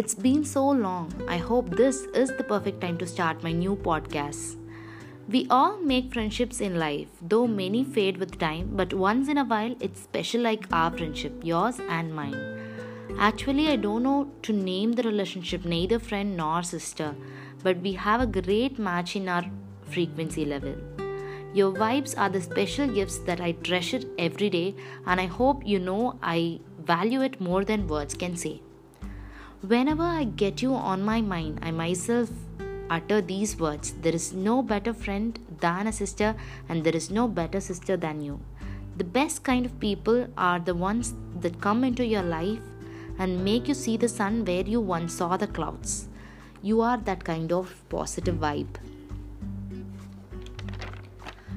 It's been so long. I hope this is the perfect time to start my new podcast. We all make friendships in life, though many fade with time, but once in a while it's special like our friendship, yours and mine. Actually, I don't know to name the relationship, neither friend nor sister, but we have a great match in our frequency level. Your vibes are the special gifts that I treasure every day, and I hope you know I value it more than words can say. Whenever I get you on my mind, I myself utter these words There is no better friend than a sister, and there is no better sister than you. The best kind of people are the ones that come into your life and make you see the sun where you once saw the clouds. You are that kind of positive vibe.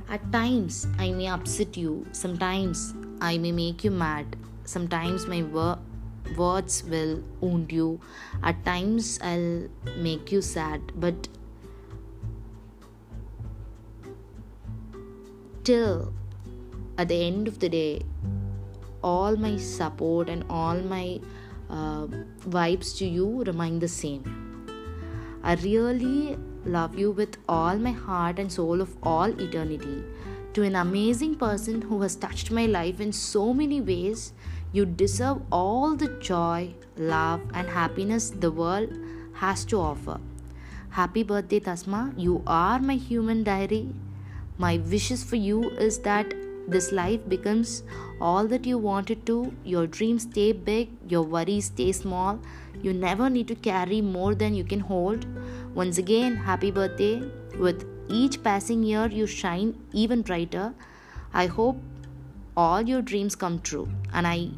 At times, I may upset you, sometimes, I may make you mad, sometimes, my wor- words will wound you. At times, I'll make you sad, but till at the end of the day, all my support and all my uh, vibes to you remain the same. I really love you with all my heart and soul of all eternity. To an amazing person who has touched my life in so many ways, you deserve all the joy, love, and happiness the world has to offer. Happy birthday, Tasma. You are my human diary. My wishes for you is that this life becomes all that you wanted to. Your dreams stay big, your worries stay small. You never need to carry more than you can hold. Once again, happy birthday. With each passing year, you shine even brighter. I hope all your dreams come true. And I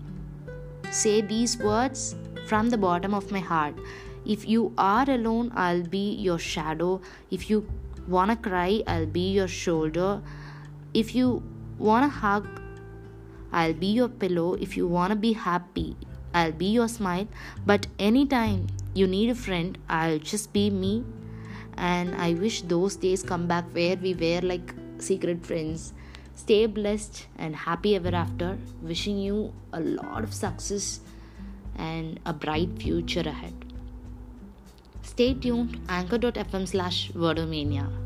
say these words from the bottom of my heart. If you are alone, I'll be your shadow. If you wanna cry, I'll be your shoulder. If you wanna hug, I'll be your pillow. If you wanna be happy, I'll be your smile. But anytime you need a friend, I'll just be me. And I wish those days come back where we were like secret friends. Stay blessed and happy ever after. Wishing you a lot of success and a bright future ahead. Stay tuned, anchor.fm slash wordomania.